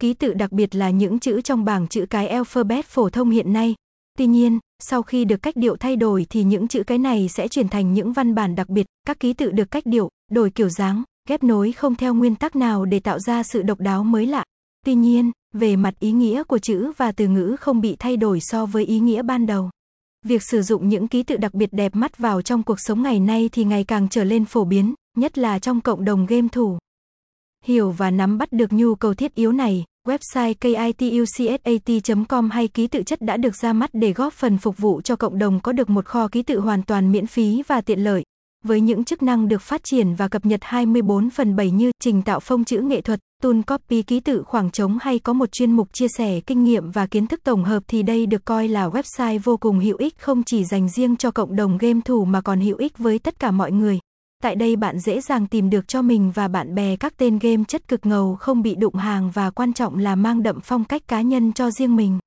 ký tự đặc biệt là những chữ trong bảng chữ cái alphabet phổ thông hiện nay. Tuy nhiên, sau khi được cách điệu thay đổi thì những chữ cái này sẽ chuyển thành những văn bản đặc biệt, các ký tự được cách điệu, đổi kiểu dáng, ghép nối không theo nguyên tắc nào để tạo ra sự độc đáo mới lạ. Tuy nhiên, về mặt ý nghĩa của chữ và từ ngữ không bị thay đổi so với ý nghĩa ban đầu. Việc sử dụng những ký tự đặc biệt đẹp mắt vào trong cuộc sống ngày nay thì ngày càng trở lên phổ biến, nhất là trong cộng đồng game thủ. Hiểu và nắm bắt được nhu cầu thiết yếu này, website kitucsat.com hay ký tự chất đã được ra mắt để góp phần phục vụ cho cộng đồng có được một kho ký tự hoàn toàn miễn phí và tiện lợi. Với những chức năng được phát triển và cập nhật 24 phần 7 như trình tạo phông chữ nghệ thuật, tool copy ký tự khoảng trống hay có một chuyên mục chia sẻ kinh nghiệm và kiến thức tổng hợp thì đây được coi là website vô cùng hữu ích không chỉ dành riêng cho cộng đồng game thủ mà còn hữu ích với tất cả mọi người. Tại đây bạn dễ dàng tìm được cho mình và bạn bè các tên game chất cực ngầu không bị đụng hàng và quan trọng là mang đậm phong cách cá nhân cho riêng mình.